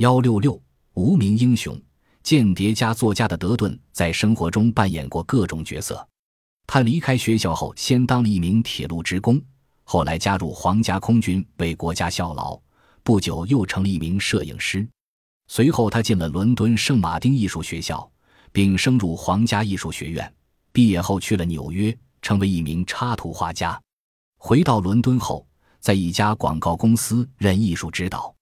幺六六无名英雄，间谍家作家的德顿在生活中扮演过各种角色。他离开学校后，先当了一名铁路职工，后来加入皇家空军为国家效劳，不久又成了一名摄影师。随后，他进了伦敦圣马丁艺术学校，并升入皇家艺术学院。毕业后去了纽约，成为一名插图画家。回到伦敦后，在一家广告公司任艺术指导。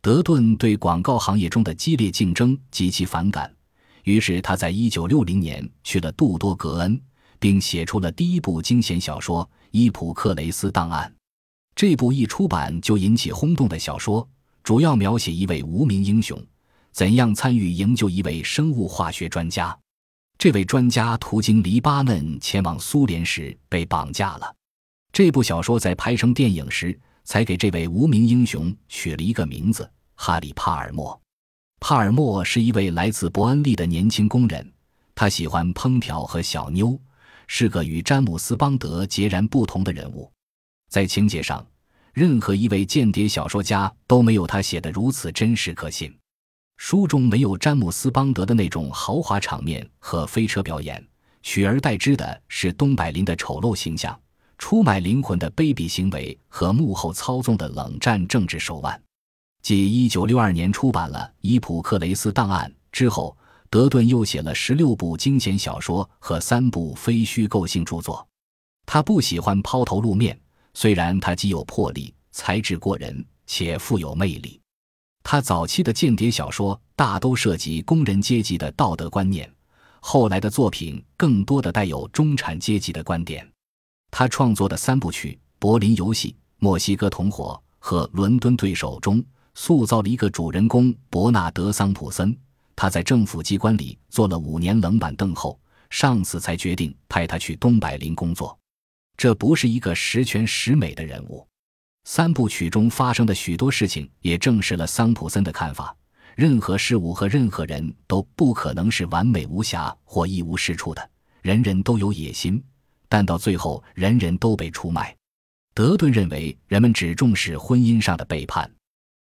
德顿对广告行业中的激烈竞争极其反感，于是他在1960年去了杜多格恩，并写出了第一部惊险小说《伊普克雷斯档案》。这部一出版就引起轰动的小说，主要描写一位无名英雄怎样参与营救一位生物化学专家。这位专家途经黎巴嫩前往苏联时被绑架了。这部小说在拍成电影时，才给这位无名英雄取了一个名字——哈里·帕尔默。帕尔默是一位来自伯恩利的年轻工人，他喜欢烹调和小妞，是个与詹姆斯·邦德截然不同的人物。在情节上，任何一位间谍小说家都没有他写的如此真实可信。书中没有詹姆斯·邦德的那种豪华场面和飞车表演，取而代之的是东柏林的丑陋形象、出卖灵魂的卑鄙行为和幕后操纵的冷战政治手腕。继1962年出版了《伊普克雷斯档案》之后，德顿又写了16部惊险小说和三部非虚构性著作。他不喜欢抛头露面，虽然他极有魄力、才智过人且富有魅力。他早期的间谍小说大都涉及工人阶级的道德观念，后来的作品更多的带有中产阶级的观点。他创作的三部曲《柏林游戏》《墨西哥同伙》和《伦敦对手》中，塑造了一个主人公伯纳德·桑普森。他在政府机关里坐了五年冷板凳后，上司才决定派他去东柏林工作。这不是一个十全十美的人物。三部曲中发生的许多事情也证实了桑普森的看法：任何事物和任何人都不可能是完美无瑕或一无是处的，人人都有野心，但到最后人人都被出卖。德顿认为，人们只重视婚姻上的背叛，